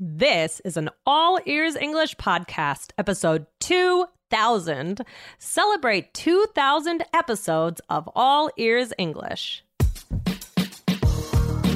This is an All Ears English podcast, episode 2000. Celebrate 2000 episodes of All Ears English.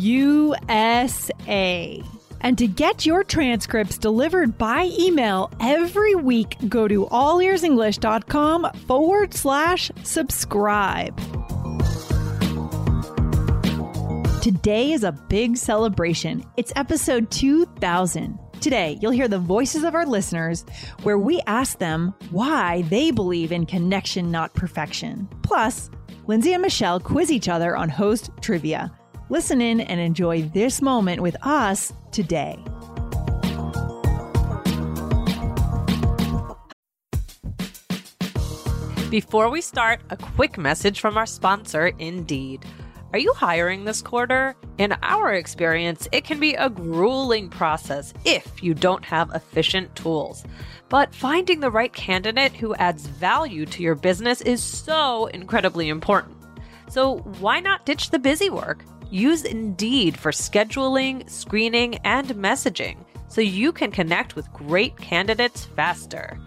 USA. And to get your transcripts delivered by email every week, go to allearsenglish.com forward slash subscribe. Today is a big celebration. It's episode 2000. Today, you'll hear the voices of our listeners where we ask them why they believe in connection, not perfection. Plus, Lindsay and Michelle quiz each other on host trivia. Listen in and enjoy this moment with us today. Before we start, a quick message from our sponsor, Indeed. Are you hiring this quarter? In our experience, it can be a grueling process if you don't have efficient tools. But finding the right candidate who adds value to your business is so incredibly important. So why not ditch the busy work? Use Indeed for scheduling, screening, and messaging so you can connect with great candidates faster.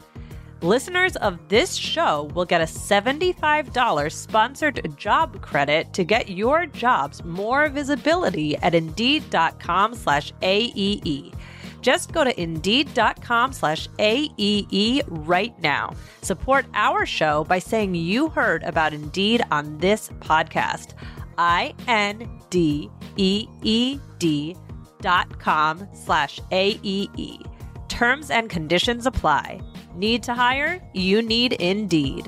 Listeners of this show will get a $75 sponsored job credit to get your jobs more visibility at Indeed.com slash AEE. Just go to Indeed.com slash AEE right now. Support our show by saying you heard about Indeed on this podcast. I-N-D-E-E-D dot com slash A-E-E. Terms and conditions apply. Need to hire? You need Indeed.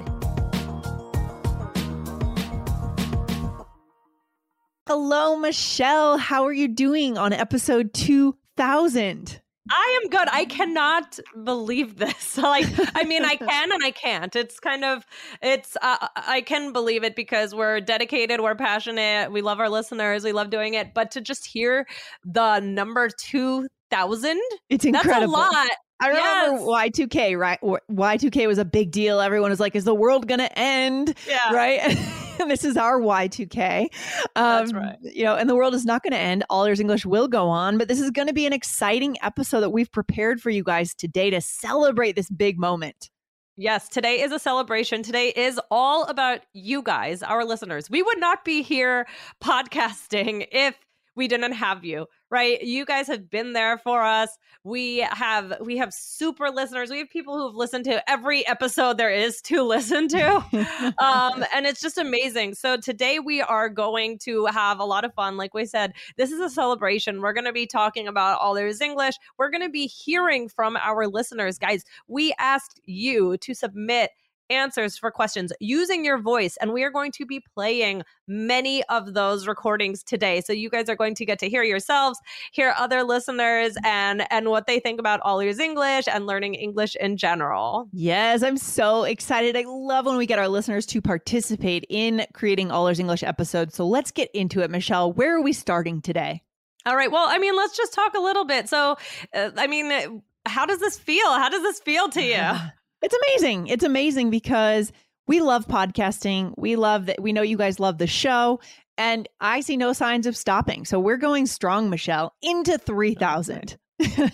Hello, Michelle. How are you doing on episode 2000? I am good. I cannot believe this. Like, I mean, I can and I can't. It's kind of, it's, uh, I can believe it because we're dedicated, we're passionate, we love our listeners, we love doing it. But to just hear the number 2000, it's incredible. That's a lot. I remember yes. Y2K, right? Y2K was a big deal. Everyone was like, is the world going to end? Yeah. Right? this is our Y2K. Um, That's right. You know, and the world is not going to end. All Ears English will go on, but this is going to be an exciting episode that we've prepared for you guys today to celebrate this big moment. Yes, today is a celebration. Today is all about you guys, our listeners. We would not be here podcasting if we didn't have you right? You guys have been there for us. We have we have super listeners. We have people who've listened to every episode there is to listen to. Um and it's just amazing. So today we are going to have a lot of fun. Like we said this is a celebration. We're going to be talking about All Ears English. We're going to be hearing from our listeners. Guys we asked you to submit answers for questions using your voice. And we are going to be playing many of those recordings today. So you guys are going to get to hear yourselves, hear other listeners and and what they think about all ears English and learning English in general. Yes, I'm so excited. I love when we get our listeners to participate in creating all ears English episodes. So let's get into it. Michelle, where are we starting today? All right. Well, I mean, let's just talk a little bit. So, uh, I mean, how does this feel? How does this feel to you? It's amazing. It's amazing because we love podcasting. We love that. We know you guys love the show. And I see no signs of stopping. So we're going strong, Michelle, into 3000.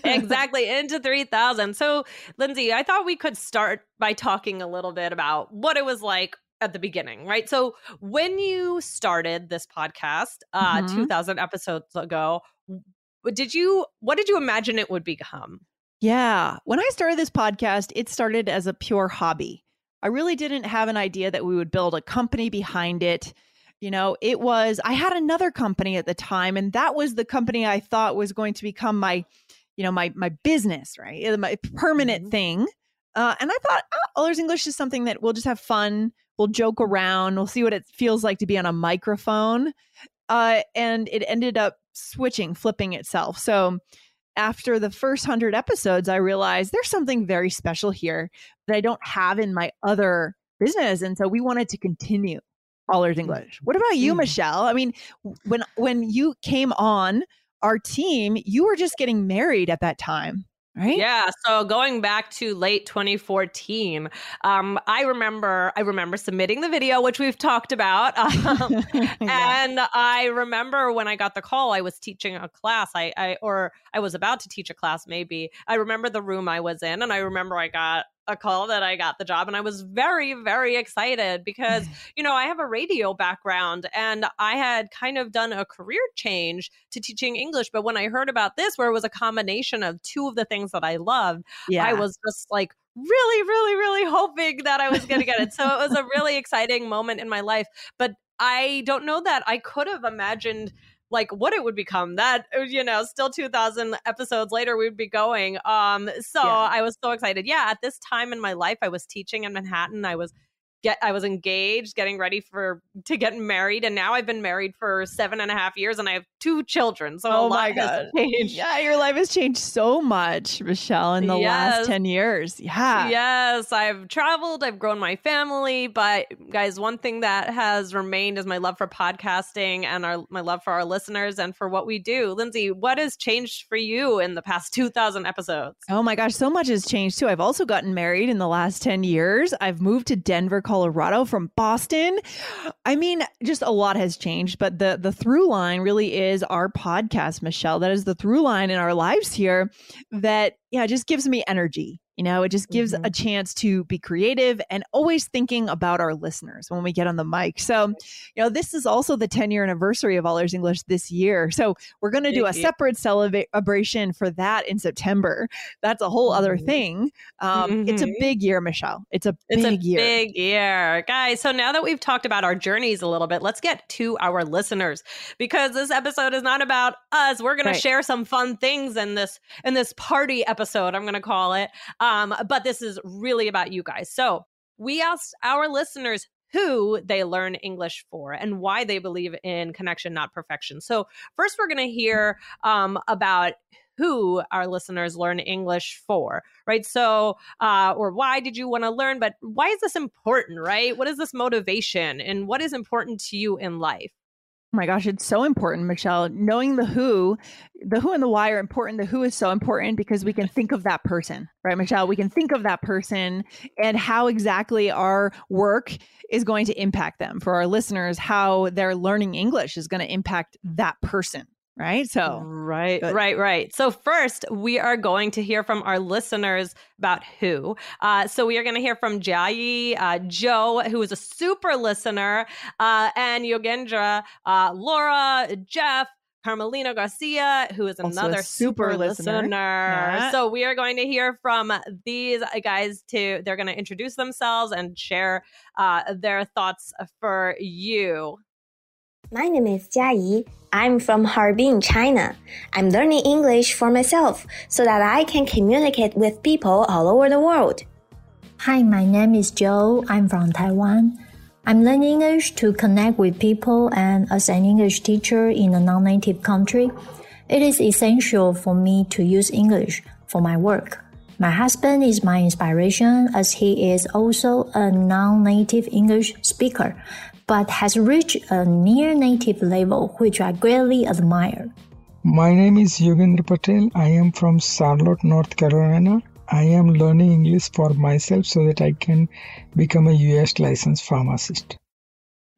exactly, into 3000. So, Lindsay, I thought we could start by talking a little bit about what it was like at the beginning, right? So, when you started this podcast uh mm-hmm. 2000 episodes ago, did you what did you imagine it would become? Yeah. When I started this podcast, it started as a pure hobby. I really didn't have an idea that we would build a company behind it. You know, it was, I had another company at the time, and that was the company I thought was going to become my, you know, my, my business, right? My permanent mm-hmm. thing. Uh, and I thought, oh, All Ears English is something that we'll just have fun. We'll joke around. We'll see what it feels like to be on a microphone. Uh, and it ended up switching, flipping itself. So after the first 100 episodes, I realized there's something very special here that I don't have in my other business. And so we wanted to continue All Ears English. What about you, mm. Michelle? I mean, when when you came on our team, you were just getting married at that time right yeah so going back to late 2014 um, i remember i remember submitting the video which we've talked about um, yeah. and i remember when i got the call i was teaching a class I, I or i was about to teach a class maybe i remember the room i was in and i remember i got a call that I got the job and I was very very excited because mm-hmm. you know I have a radio background and I had kind of done a career change to teaching English but when I heard about this where it was a combination of two of the things that I loved yeah. I was just like really really really hoping that I was going to get it so it was a really exciting moment in my life but I don't know that I could have imagined like what it would become. That uh, you know still 2000 episodes later we'd be going. Um so yeah. i was so excited. Yeah at this time in my life i was teaching in manhattan. I was get I was engaged, getting ready for to get married, and now I've been married for seven and a half years, and I have two children. So oh my god, yeah, your life has changed so much, Michelle, in the yes. last ten years. Yeah, yes, I've traveled, I've grown my family, but guys, one thing that has remained is my love for podcasting and our my love for our listeners and for what we do. Lindsay, what has changed for you in the past two thousand episodes? Oh my gosh, so much has changed too. I've also gotten married in the last ten years. I've moved to Denver. Colorado from Boston. I mean, just a lot has changed, but the the through line really is our podcast, Michelle. That is the through line in our lives here that yeah, it just gives me energy. You know, it just gives mm-hmm. a chance to be creative and always thinking about our listeners when we get on the mic. So, you know, this is also the 10 year anniversary of All Ears English this year. So, we're going to do a separate celebration for that in September. That's a whole other mm-hmm. thing. Um, mm-hmm. It's a mm-hmm. big year, Michelle. It's a it's big a year. Big year. Guys, so now that we've talked about our journeys a little bit, let's get to our listeners because this episode is not about us. We're going right. to share some fun things in this in this party episode, I'm going to call it. Um, but this is really about you guys. So we asked our listeners who they learn English for and why they believe in connection, not perfection. So, first, we're going to hear um, about who our listeners learn English for, right? So, uh, or why did you want to learn? But why is this important, right? What is this motivation and what is important to you in life? Oh my gosh, it's so important, Michelle. Knowing the who, the who and the why are important. The who is so important because we can think of that person, right, Michelle? We can think of that person and how exactly our work is going to impact them. For our listeners, how their learning English is going to impact that person, right? So, right, good. right, right. So, first, we are going to hear from our listeners about who. Uh, so, we are going to hear from Jai, uh, Joe, who is a super listener, uh, and Yogendra, uh, Laura, Jeff. Carmelina Garcia, who is another super, super listener. listener. So we are going to hear from these guys to they're going to introduce themselves and share uh, their thoughts for you. My name is Jia Yi. I'm from Harbin, China. I'm learning English for myself so that I can communicate with people all over the world. Hi, my name is Joe. I'm from Taiwan. I'm learning English to connect with people and as an English teacher in a non-native country, it is essential for me to use English for my work. My husband is my inspiration as he is also a non-native English speaker but has reached a near native level, which I greatly admire. My name is Yogendra Patel. I am from Charlotte, North Carolina. I am learning English for myself so that I can become a US licensed pharmacist.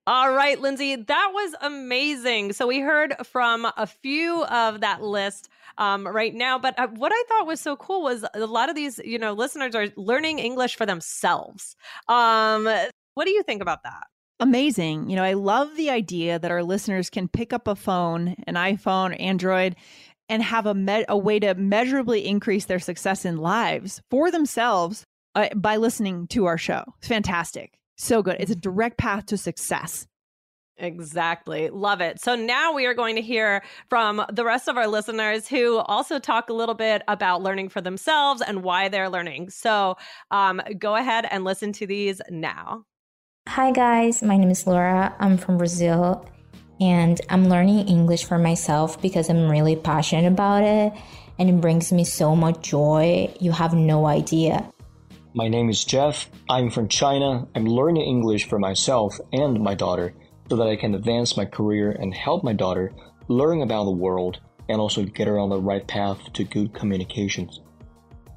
All right, Lindsay, that was amazing. So we heard from a few of that list um, right now, but uh, what I thought was so cool was a lot of these, you know, listeners are learning English for themselves. Um, what do you think about that? Amazing. You know, I love the idea that our listeners can pick up a phone, an iPhone, Android, and have a, me- a way to measurably increase their success in lives for themselves uh, by listening to our show. It's fantastic. So good. It's a direct path to success. Exactly. Love it. So now we are going to hear from the rest of our listeners who also talk a little bit about learning for themselves and why they're learning. So um, go ahead and listen to these now. Hi, guys. My name is Laura. I'm from Brazil and I'm learning English for myself because I'm really passionate about it. and it brings me so much joy. You have no idea. My name is Jeff. I'm from China. I'm learning English for myself and my daughter so that I can advance my career and help my daughter learn about the world and also get her on the right path to good communications.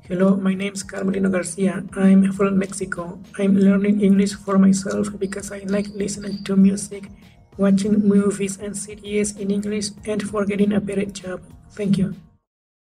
Hello, my name is Carmelino Garcia. I'm from Mexico. I'm learning English for myself because I like listening to music, watching movies and series in English, and for getting a better job. Thank you.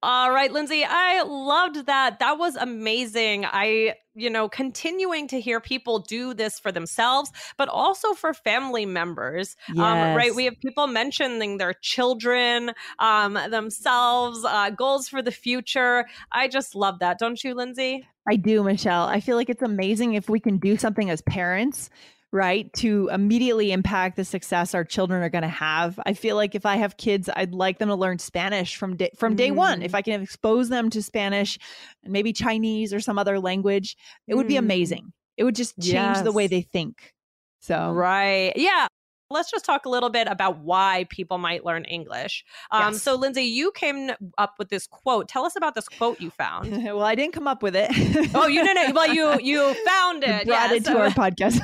All right, Lindsay, I loved that. That was amazing. I, you know, continuing to hear people do this for themselves, but also for family members. Yes. Um, right. We have people mentioning their children, um, themselves, uh, goals for the future. I just love that. Don't you, Lindsay? I do, Michelle. I feel like it's amazing if we can do something as parents right to immediately impact the success our children are going to have i feel like if i have kids i'd like them to learn spanish from day from day one if i can expose them to spanish and maybe chinese or some other language it would be Mm. amazing it would just change the way they think so Right. Yeah. Let's just talk a little bit about why people might learn English. Um, Yes. So, Lindsay, you came up with this quote. Tell us about this quote you found. well i didn't come up with it oh, you didn't. Well, you you found it. brought yes. it to our podcast.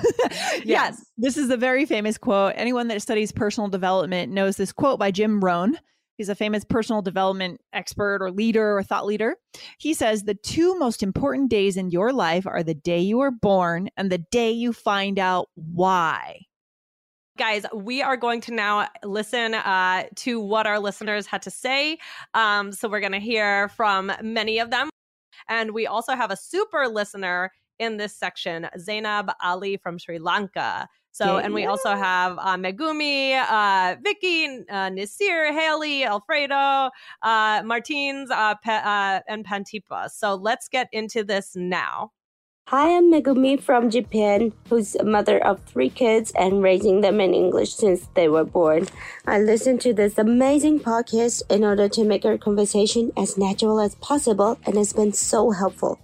Yes. This is a very famous quote. Anyone that studies personal development knows this quote by Jim Rohn. He's a famous personal development expert or leader or thought leader. He says the two most important days in your life are the day you were born and the day you find out why. Guys, we are going to now listen uh, to what our listeners had to say. Um, so, we're going to hear from many of them. And we also have a super listener in this section, Zainab Ali from Sri Lanka. So, Yeah. and we also have uh, Megumi, uh, Vicky, uh, Nasir, Haley, Alfredo, uh, Martins, uh, Pe- uh, and Pantipa. So, let's get into this now. Hi, I'm Megumi from Japan, who's a mother of three kids and raising them in English since they were born. I listen to this amazing podcast in order to make our conversation as natural as possible, and it's been so helpful.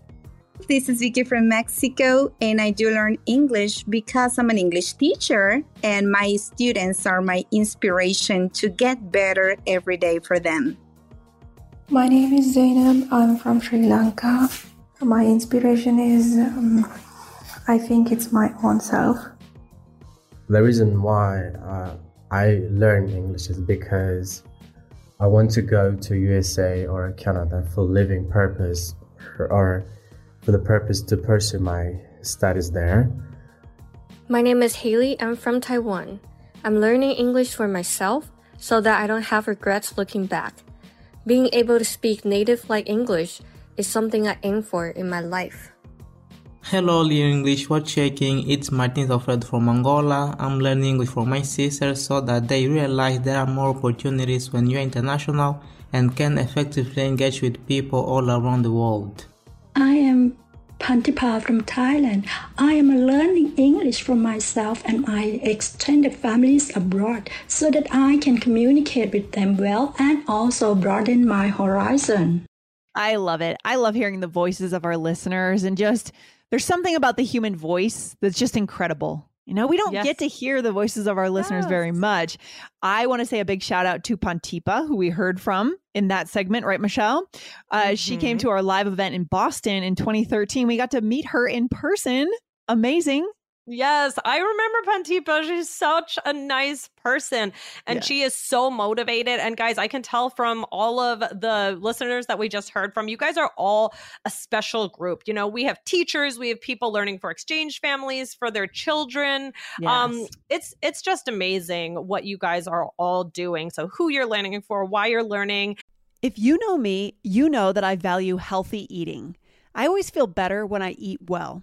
This is Vicky from Mexico, and I do learn English because I'm an English teacher, and my students are my inspiration to get better every day for them. My name is Zainab. I'm from Sri Lanka. My inspiration is, um, I think it's my own self. The reason why uh, I learn English is because I want to go to USA or Canada for living purpose or for the purpose to pursue my studies there. My name is Haley. I'm from Taiwan. I'm learning English for myself so that I don't have regrets looking back. Being able to speak native like English is something I aim for in my life. Hello, Lear English Word Checking. It's Martin Alfredo from Angola. I'm learning English from my sisters so that they realize there are more opportunities when you're international and can effectively engage with people all around the world. I am Pantipa from Thailand. I am learning English for myself and my extended families abroad so that I can communicate with them well and also broaden my horizon. I love it. I love hearing the voices of our listeners and just there's something about the human voice that's just incredible. You know, we don't Yes. get to hear the voices of our listeners very much. I want to say a big shout out to Pantipa, who we heard from in that segment, right, Michelle? Uh, She came to our live event in Boston in 2013. We got to meet her in person. Amazing. Yes, I remember Pantipa. She's such a nice person and Yeah. she is so motivated. And guys, I can tell from all of the listeners that we just heard from, you guys are all a special group. You know, we have teachers, we have people learning for exchange families, for their children. Um, it's it's just amazing what you guys are all doing. So who you're learning for, why you're learning. If you know me, you know that I value healthy eating. I always feel better when I eat well.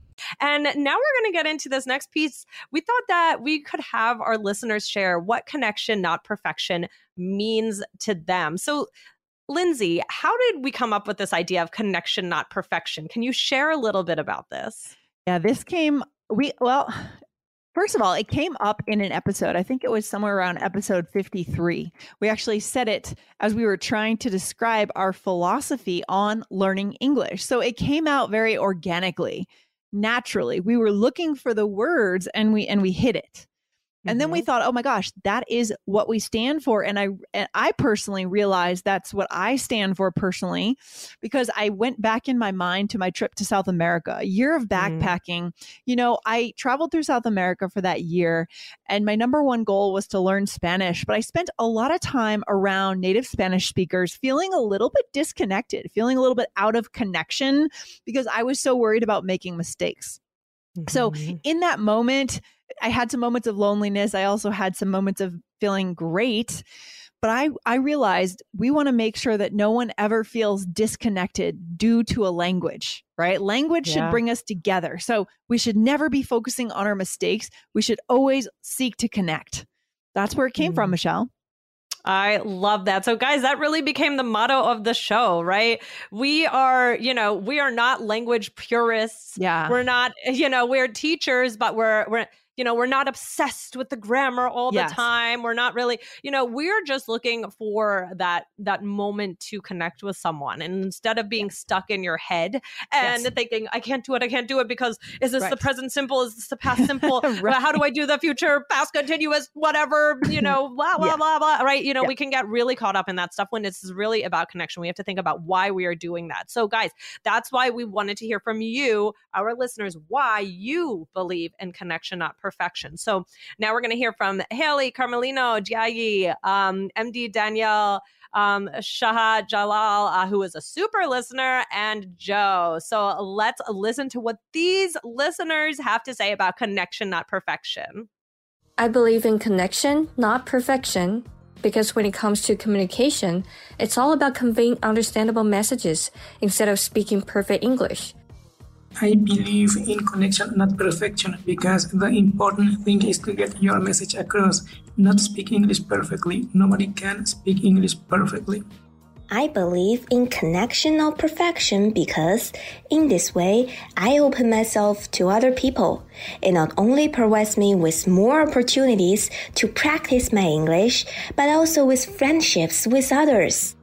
And now we're going to get into this next piece. We thought that we could have our listeners share what connection, not perfection, means to them. So, Lindsay, how did we come up with this idea of connection, not perfection? Can you share a little bit about this? Yeah, this came, we, well, First of all, it came up in an episode. I think it was somewhere around episode 53. We actually said it as we were trying to describe our philosophy on learning English. So it came out very organically, naturally. We were looking for the words and we and we hit it. And then we Mm-hmm. thought, oh my gosh, that is what we stand for. And I, and I personally realized that's what I stand for personally, because I went back in my mind to my trip to South America, a year of backpacking. You know, I traveled through South America for that year, and my number one goal was to learn Spanish. But I spent a lot of time around native Spanish speakers, feeling a little bit disconnected, feeling a little bit out of connection, because I was so worried about making mistakes. So in that moment, I had some moments of loneliness. I also had some moments of feeling great. But I, I realized we want to make sure that no one ever feels disconnected due to a language, right? Language should bring us together. So we should never be focusing on our mistakes. We should always seek to connect. That's where it came from, mm-hmm. Michelle. I love that. So, guys, that really became the motto of the show, right? We are, you know, we are not language purists. Yeah. We're not, you know, we're teachers, but we're, we're, you know, we're not obsessed with the grammar all Yes. the time. We're not really, you know, we're just looking for that that moment to connect with someone. And instead of being stuck in your head and Yes. thinking, I can't do it, I can't do it because is this the present simple? Is this the past simple? Right. Uh, how do I do the future past continuous? Whatever, you know, blah, blah, Yeah. blah, blah. Right. You know, Yeah. we can get really caught up in that stuff when it's really about connection. We have to think about why we are doing that. So, guys, that's why we wanted to hear from you, our listeners, why you believe in connection, not perfection. So now we're going to hear from Haley, Carmelino, Jiayi, um, MD Danielle, um, Jalal, uh, who is a super listener, and Joe. So let's listen to what these listeners have to say about connection, not perfection. I believe in connection, not perfection, because when it comes to communication, it's all about conveying understandable messages instead of speaking perfect English. I believe in connection, not perfection, because the important thing is to get your message across, not speak English perfectly. Nobody can speak English perfectly. I believe in connection or perfection because in this way I open myself to other people. It not only provides me with more opportunities to practice my English, but also with friendships with others.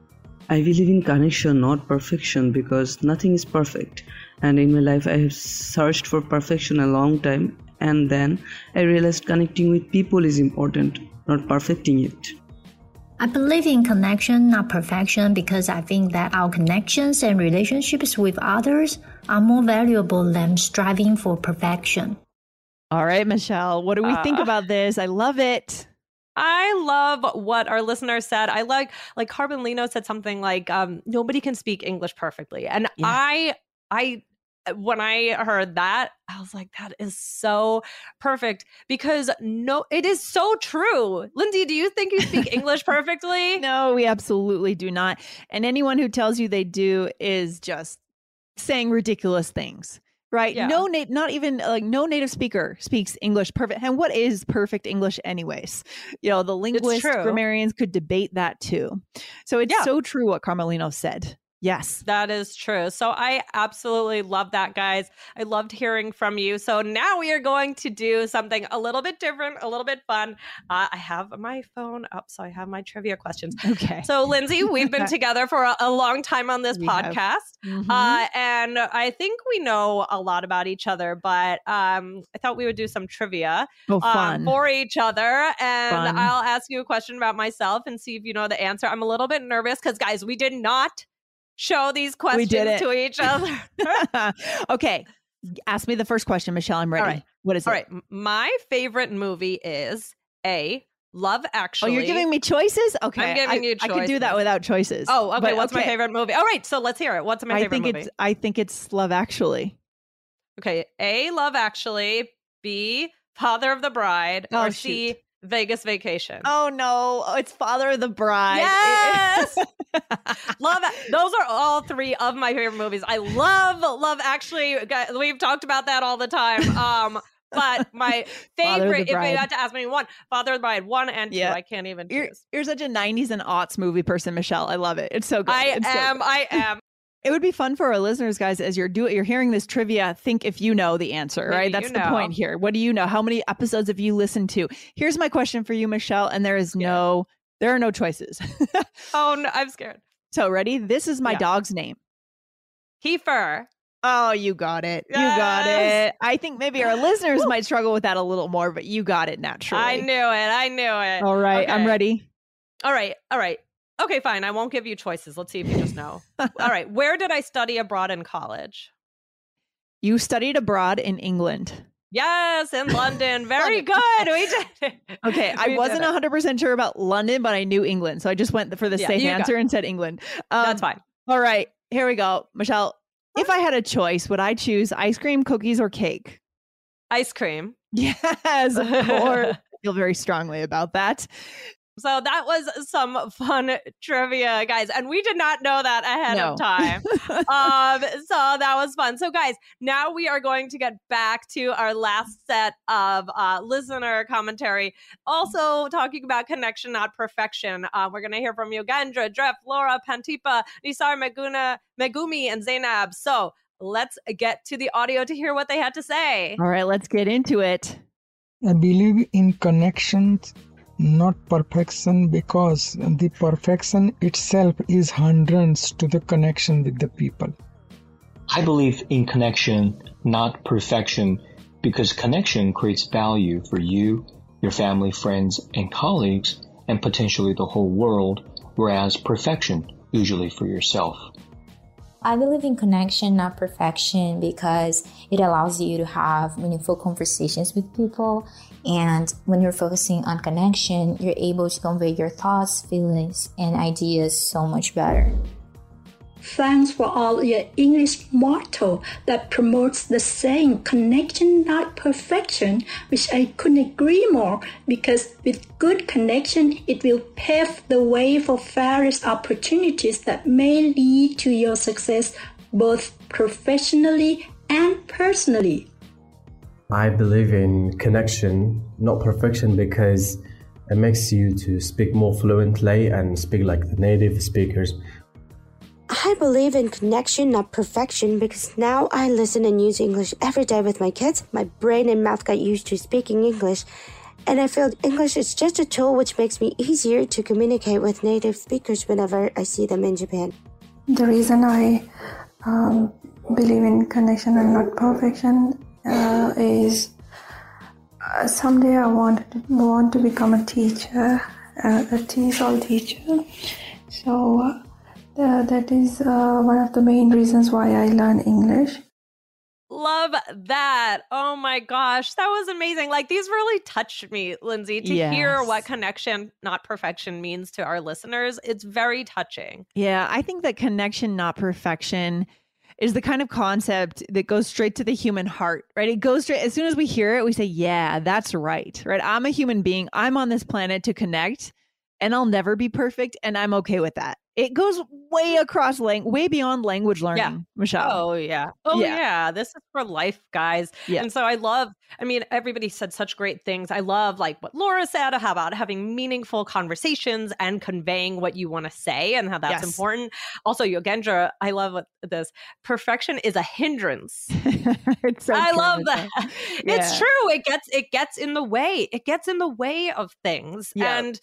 I believe in connection, not perfection, because nothing is perfect. And in my life, I have searched for perfection a long time, and then I realized connecting with people is important, not perfecting it. I believe in connection, not perfection, because I think that our connections and relationships with others are more valuable than striving for perfection. All right, Michelle, what do we think Uh, about this? I love it. I love what our listener said. I like like Carmelino said something like um nobody can speak English perfectly. And I I Uh, when I heard that, I was like that is so perfect because no it is so true. Lindsay, do you think you speak English perfectly? No, we absolutely do not. And anyone who tells you they do is just saying ridiculous things. Right? Yeah. No nat- not even like no native speaker speaks English perfect. And what is perfect English anyways? You know, the linguists, grammarians could debate that too. So it's Yeah. so true what Carmelino said. Yes. That is true. So I absolutely love that, guys. I loved hearing from you. So now we are going to do something a little bit different, a little bit fun. Uh, I have my phone up, so I have my trivia questions. Okay. So, Lindsay, we've been together for a, a long time on this We podcast. Mhm. Uh, and I think we know a lot about each other, but um, I thought we would do some trivia Oh, um, for each other. And Fun. I'll ask you a question about myself and see if you know the answer. I'm a little bit nervous because, guys, we did not show these questions to each other. okay. Ask me the first question, Michelle. I'm ready. All right. What is All it? right. My favorite movie is A, Love Actually. Oh, you're giving me choices? Okay. I'm giving I, you I could do that without choices. Oh, okay. But What's my favorite movie? All right. So let's hear it. What's my favorite I think movie? it's I think it's Love Actually. Okay. A, Love Actually. B, Father of the Bride. Oh, or C, Vegas Vacation. Oh no, oh, it's Father of the Bride. Yes. love those are all three of my favorite movies. I love Love Actually. We've talked about that all the time. Um, but my Father of the favorite, if you had to ask me one, Father of the Bride, one and two. Yeah. I can't even You're, you're such a 90s and aughts movie person, Michelle. I love it. It's so good. I It's so am. good. I am. It would be fun for our listeners, guys, as you're doing, you're hearing this trivia. Think if you know the answer, Maybe right? That's the know. point here. What do you know? How many episodes have you listened to? Here's my question for you, Michelle, and there is no, there are no choices. Oh no, I'm scared. so ready? This is my Yeah. dog's name. Heifer. Oh, you got it. You got it. I think maybe our listeners might struggle with that a little more, but you got it naturally. I knew it. I knew it. All right, I'm ready. All right. All right. Okay, fine. I won't give you choices. Let's see if you just know. all right. Where did I study abroad in college? You studied abroad in England. Yes, in London. Very good. We did it. Okay, I wasn't 100% sure about London, but I knew England. So I just went for the Yeah, safe answer and said England. Um, That's fine. All right, here we go. Michelle, if I had a choice, would I choose ice cream, cookies, or cake? Ice cream. Yes, of course. I feel very strongly about that. So that was some fun trivia, guys. And we did not know that ahead No. of time. um, so that was fun. So, guys, now we are going to get back to our last set of uh, listener commentary. Also, talking about connection, not perfection. Uh, we're going to hear from Yogendra, Dreff, Laura, Pantipa, Nisar, Meguna, Megumi, and Zainab. So, let's get to the audio to hear what they had to say. All right, let's get into it. I believe in connections, not perfection, because the perfection itself is hindrance to the connection with the people. I believe in connection, not perfection, because connection creates value for you, your family, friends, and colleagues, and potentially the whole world, whereas perfection, usually for yourself. I believe in connection, not perfection, because it allows you to have meaningful conversations with people. And when you're focusing on connection, you're able to convey your thoughts, feelings, and ideas so much better. Thanks for all your English motto that promotes the saying connection, not perfection, which I couldn't agree more because with good connection, it will pave the way for various opportunities that may lead to your success both professionally and personally. I believe in connection, not perfection, because it makes you to speak more fluently and speak like the native speakers. I believe in connection, not perfection, because now I listen and use English every day with my kids. My brain and mouth got used to speaking English, and I feel English is just a tool which makes me easier to communicate with native speakers whenever I see them in Japan. The reason I um, believe in connection and not perfection uh, is uh, someday I want to, want to become a teacher, uh, a TESOL teacher. So uh, that is uh, one of the main reasons why I learn English. Love that. Oh my gosh. That was amazing. Like these really touched me, Lindsay, to hear what connection, not perfection, means to our listeners. It's very touching. Yeah, I think that connection, not perfection, is the kind of concept that goes straight to the human heart, right? It goes straight, as soon as we hear it, we say, yeah, that's right, right? I'm a human being. I'm on this planet to connect. and I'll never be perfect, and I'm okay with that. It goes way across lang- way beyond language learning, Yeah. Michelle. Oh yeah. Oh Yeah. yeah. This is for life, guys. Yeah. And so I love, I mean, everybody said such great things. I love like what Laura said how about having meaningful conversations and conveying what you want to say and how that's Yes. important. Also, Yogendra, I love this. Perfection is a hindrance. It's so I true, love that. It's true. It gets it gets in the way. It gets in the way of things. Yeah. And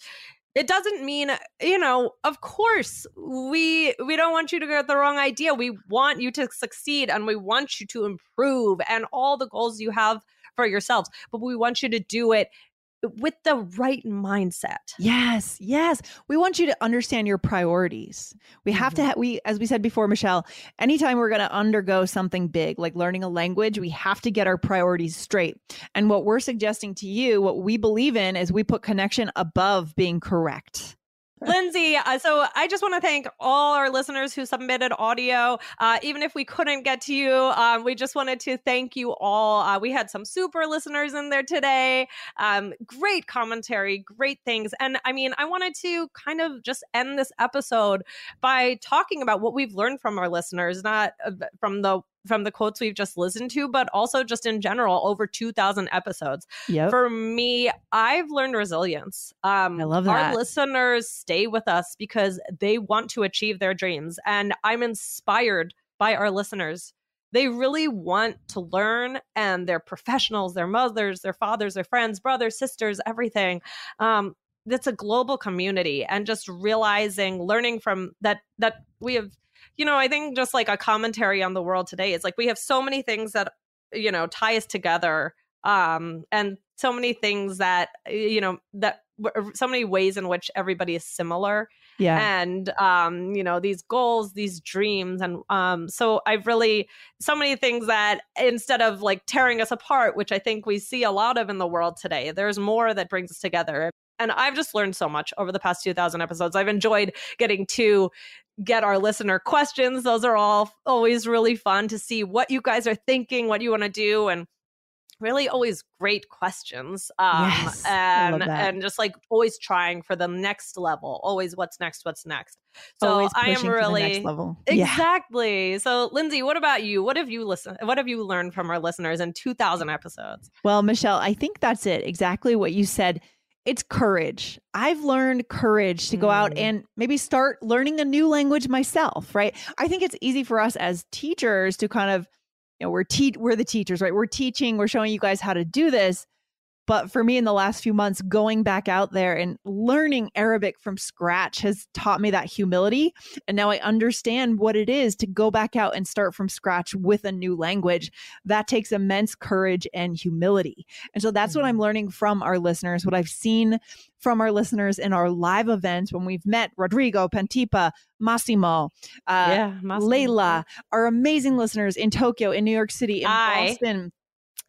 it doesn't mean, you know, of course, we we don't want you to get the wrong idea. We want you to succeed and we want you to improve and all the goals you have for yourselves, but we want you to do it with the right mindset. Yes, yes. We want you to understand your priorities. We have to, mm-hmm. ha- we, as we said before, Michelle, anytime we're going to undergo something big, like learning a language, we have to get our priorities straight. And what we're suggesting to you, what we believe in, is we put connection above being correct. Lindsay, uh, so I just want to thank all our listeners who submitted audio. Uh, even if we couldn't get to you, um, we just wanted to thank you all. Uh, we had some super listeners in there today. Um, great commentary, great things. And I mean, I wanted to kind of just end this episode by talking about what we've learned from our listeners, not uh, from the from the quotes we've just listened to, but also just in general over 2,000 episodes. Yep. For me, I've learned resilience. Um, I love that. Our listeners stay with us because they want to achieve their dreams. And I'm inspired by our listeners. They really want to learn, and they're professionals, their mothers, their fathers, their friends, brothers, sisters, everything. Um, it's a global community, and just realizing, learning from that, that we have, you know, I think just like a commentary on the world today is like we have so many things that, you know, tie us together um and so many things that you know that so many ways in which everybody is similar Yeah. and um you know these goals these dreams and um so i've really so many things that instead of like tearing us apart which i think we see a lot of in the world today there's more that brings us together and i've just learned so much over the past 2000 episodes i've enjoyed getting to get our listener questions those are all always really fun to see what you guys are thinking what you want to do and really always great questions um Yes, and and just like always trying for the next level always what's next what's next so i am pushing for the really level. Yeah. exactly so lindsay what about you what have you listened what have you learned from our listeners in 2000 episodes Well, Michelle, I think that's it. Exactly what you said. It's courage. I've learned courage to go out Mm. and maybe start learning a new language myself, right? I think it's easy for us as teachers to kind of, you know, we're te- we're the teachers, right? We're teaching, we're showing you guys how to do this. But for me in the last few months, going back out there and learning Arabic from scratch has taught me that humility. And now I understand what it is to go back out and start from scratch with a new language. That takes immense courage and humility. And so that's what I'm learning from our listeners, what I've seen from our listeners in our live events when we've met Rodrigo, Pantipa, Massimo, uh, Yeah, Massimo. Layla, our amazing listeners in Tokyo, in New York City, in Hi. Boston.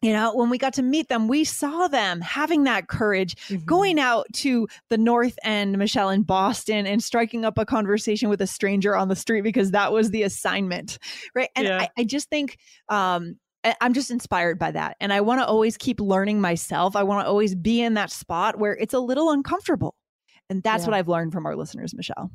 You know, when we got to meet them, we saw them having that courage, Mm-hmm. going out to the North End, Michelle, in Boston, and striking up a conversation with a stranger on the street because that was the assignment. Right. And Yeah. I, I just think, um, I'm just inspired by that. And I want to always keep learning myself. I want to always be in that spot where it's a little uncomfortable. And that's Yeah. what I've learned from our listeners, Michelle.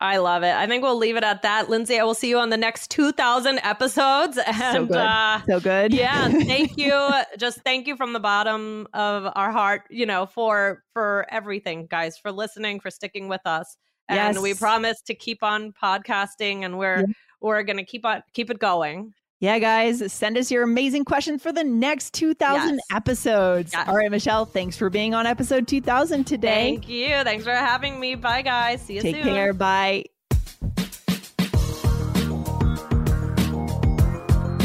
I love it. I think we'll leave it at that. Lindsay, I will see you on the next 2000 episodes. And good. Uh, So good. yeah, thank you. Just thank you from the bottom of our heart, you know, for for everything, guys, for listening, for sticking with us. And we promise to keep on podcasting and we're we're going to keep on keep it going. Yeah, guys, send us your amazing questions for the next 2000 Yes. episodes. Yes. All right, Michelle, thanks for being on episode 2000 today. Thank you. Thanks for having me. Bye guys. See you Take soon. care. Bye.